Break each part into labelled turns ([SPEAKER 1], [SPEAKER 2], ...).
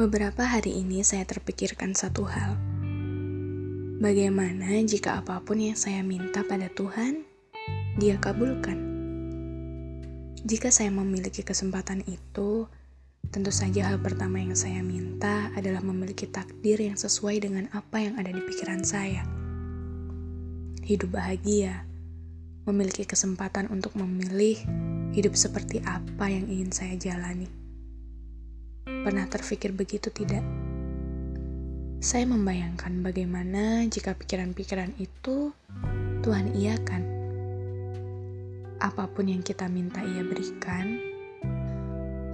[SPEAKER 1] Beberapa hari ini saya terpikirkan satu hal. Bagaimana jika apa pun yang saya minta pada Tuhan, Dia kabulkan? Jika saya memiliki kesempatan itu, tentu saja hal pertama yang saya minta adalah memiliki takdir yang sesuai dengan apa yang ada di pikiran saya. Hidup bahagia, memiliki kesempatan untuk memilih hidup seperti apa yang ingin saya jalani. Pernah terpikir begitu tidak? Saya membayangkan bagaimana jika pikiran-pikiran itu Tuhan iakan. Apa pun yang kita minta ia berikan,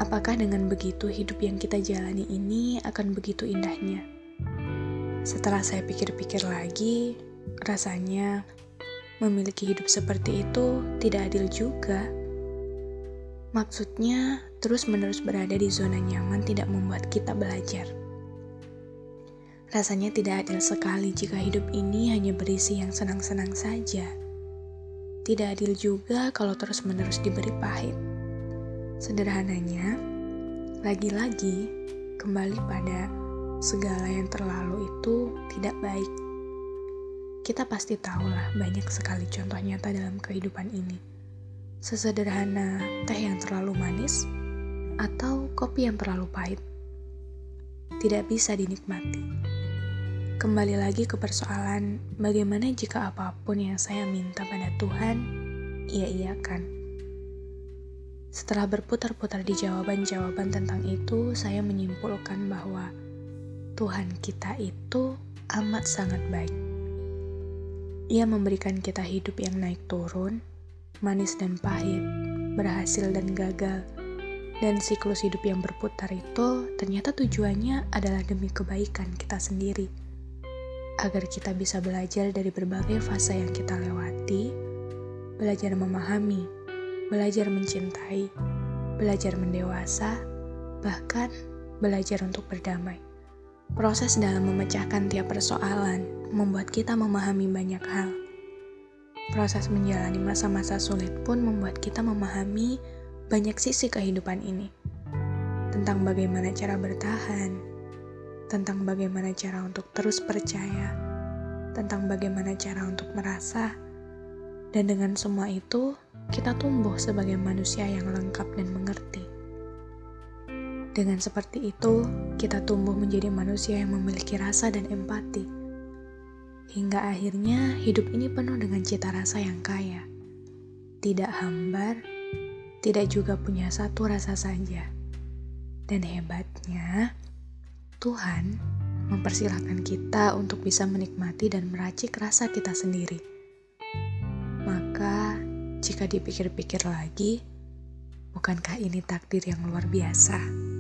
[SPEAKER 1] apakah dengan begitu hidup yang kita jalani ini akan begitu indahnya? Setelah saya pikir-pikir lagi, rasanya memiliki hidup seperti itu tidak adil juga. Maksudnya, terus-menerus berada di zona nyaman tidak membuat kita belajar. Rasanya tidak adil sekali jika hidup ini hanya berisi yang senang-senang saja. Tidak adil juga kalau terus-menerus diberi pahit. Sederhananya, lagi-lagi kembali pada segala yang terlalu itu tidak baik. Kita pasti tahulah banyak sekali contoh nyata dalam kehidupan ini Sesederhana teh yang terlalu manis atau kopi yang terlalu pahit. Tidak bisa dinikmati. Kembali lagi ke persoalan bagaimana jika apa pun yang saya minta pada Tuhan, ia iakan. Setelah berputar-putar di jawaban-jawaban tentang itu, saya menyimpulkan bahwa Tuhan kita itu amat sangat baik. Ia memberikan kita hidup yang naik turun, manis dan pahit, berhasil dan gagal. Dan siklus hidup yang berputar itu ternyata tujuannya adalah demi kebaikan kita sendiri. Agar kita bisa belajar dari berbagai fase yang kita lewati, belajar memahami, belajar mencintai, belajar mendewasa, bahkan belajar untuk berdamai. Proses dalam memecahkan tiap persoalan membuat kita memahami banyak hal Proses menjalani masa-masa sulit pun membuat kita memahami banyak sisi kehidupan ini. Tentang bagaimana cara bertahan, tentang bagaimana cara untuk terus percaya, tentang bagaimana cara untuk merasa, dan dengan semua itu kita tumbuh sebagai manusia yang lengkap dan mengerti. Dengan seperti itu, kita tumbuh menjadi manusia yang memiliki rasa dan empati Hingga akhirnya hidup ini penuh dengan cita rasa yang kaya. Tidak hambar, tidak juga punya satu rasa saja. Dan hebatnya, Tuhan mempersilahkan kita untuk bisa menikmati dan meracik rasa kita sendiri. Maka, jika dipikir-pikir lagi, bukankah ini takdir yang luar biasa?